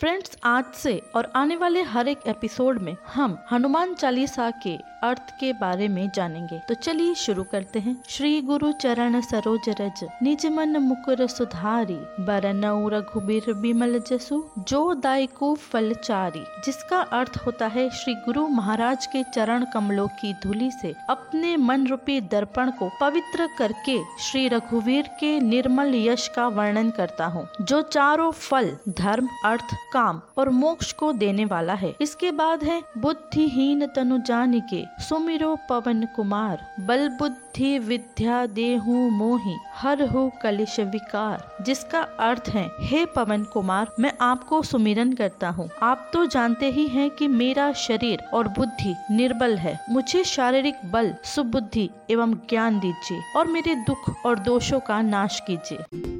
Friends, आज से और आने वाले हर एक एपिसोड में हम हनुमान चालीसा के अर्थ के बारे में जानेंगे। तो चलिए शुरू करते हैं। श्री गुरु चरण सरोज रज, निज मन मुकुर सुधारी बरनऊ रघुबीर बिमल जसु, जो दायकु फलचारी जिसका अर्थ होता है, श्री गुरु महाराज के चरण कमलों की धूली से अपने मन रूपी दर्पण को पवित्र करके श्री रघुवीर के निर्मल यश का वर्णन करता हूँ। जो चारों फल, धर्म, अर्थ काम और मोक्ष को देने वाला है। इसके बाद है बुद्धिहीन तनु जान के सुमिरो पवन कुमार। बल बुद्धि विद्या देहु मोहि, हर हो कलिश विकार। जिसका अर्थ है, हे पवन कुमार, मैं आपको सुमिरन करता हूँ। आप तो जानते ही हैं कि मेरा शरीर और बुद्धि निर्बल है। मुझे शारीरिक बल, सुबुद्धि एवं ज्ञान दीजिए और मेरे दुख और दोषों का नाश कीजिए।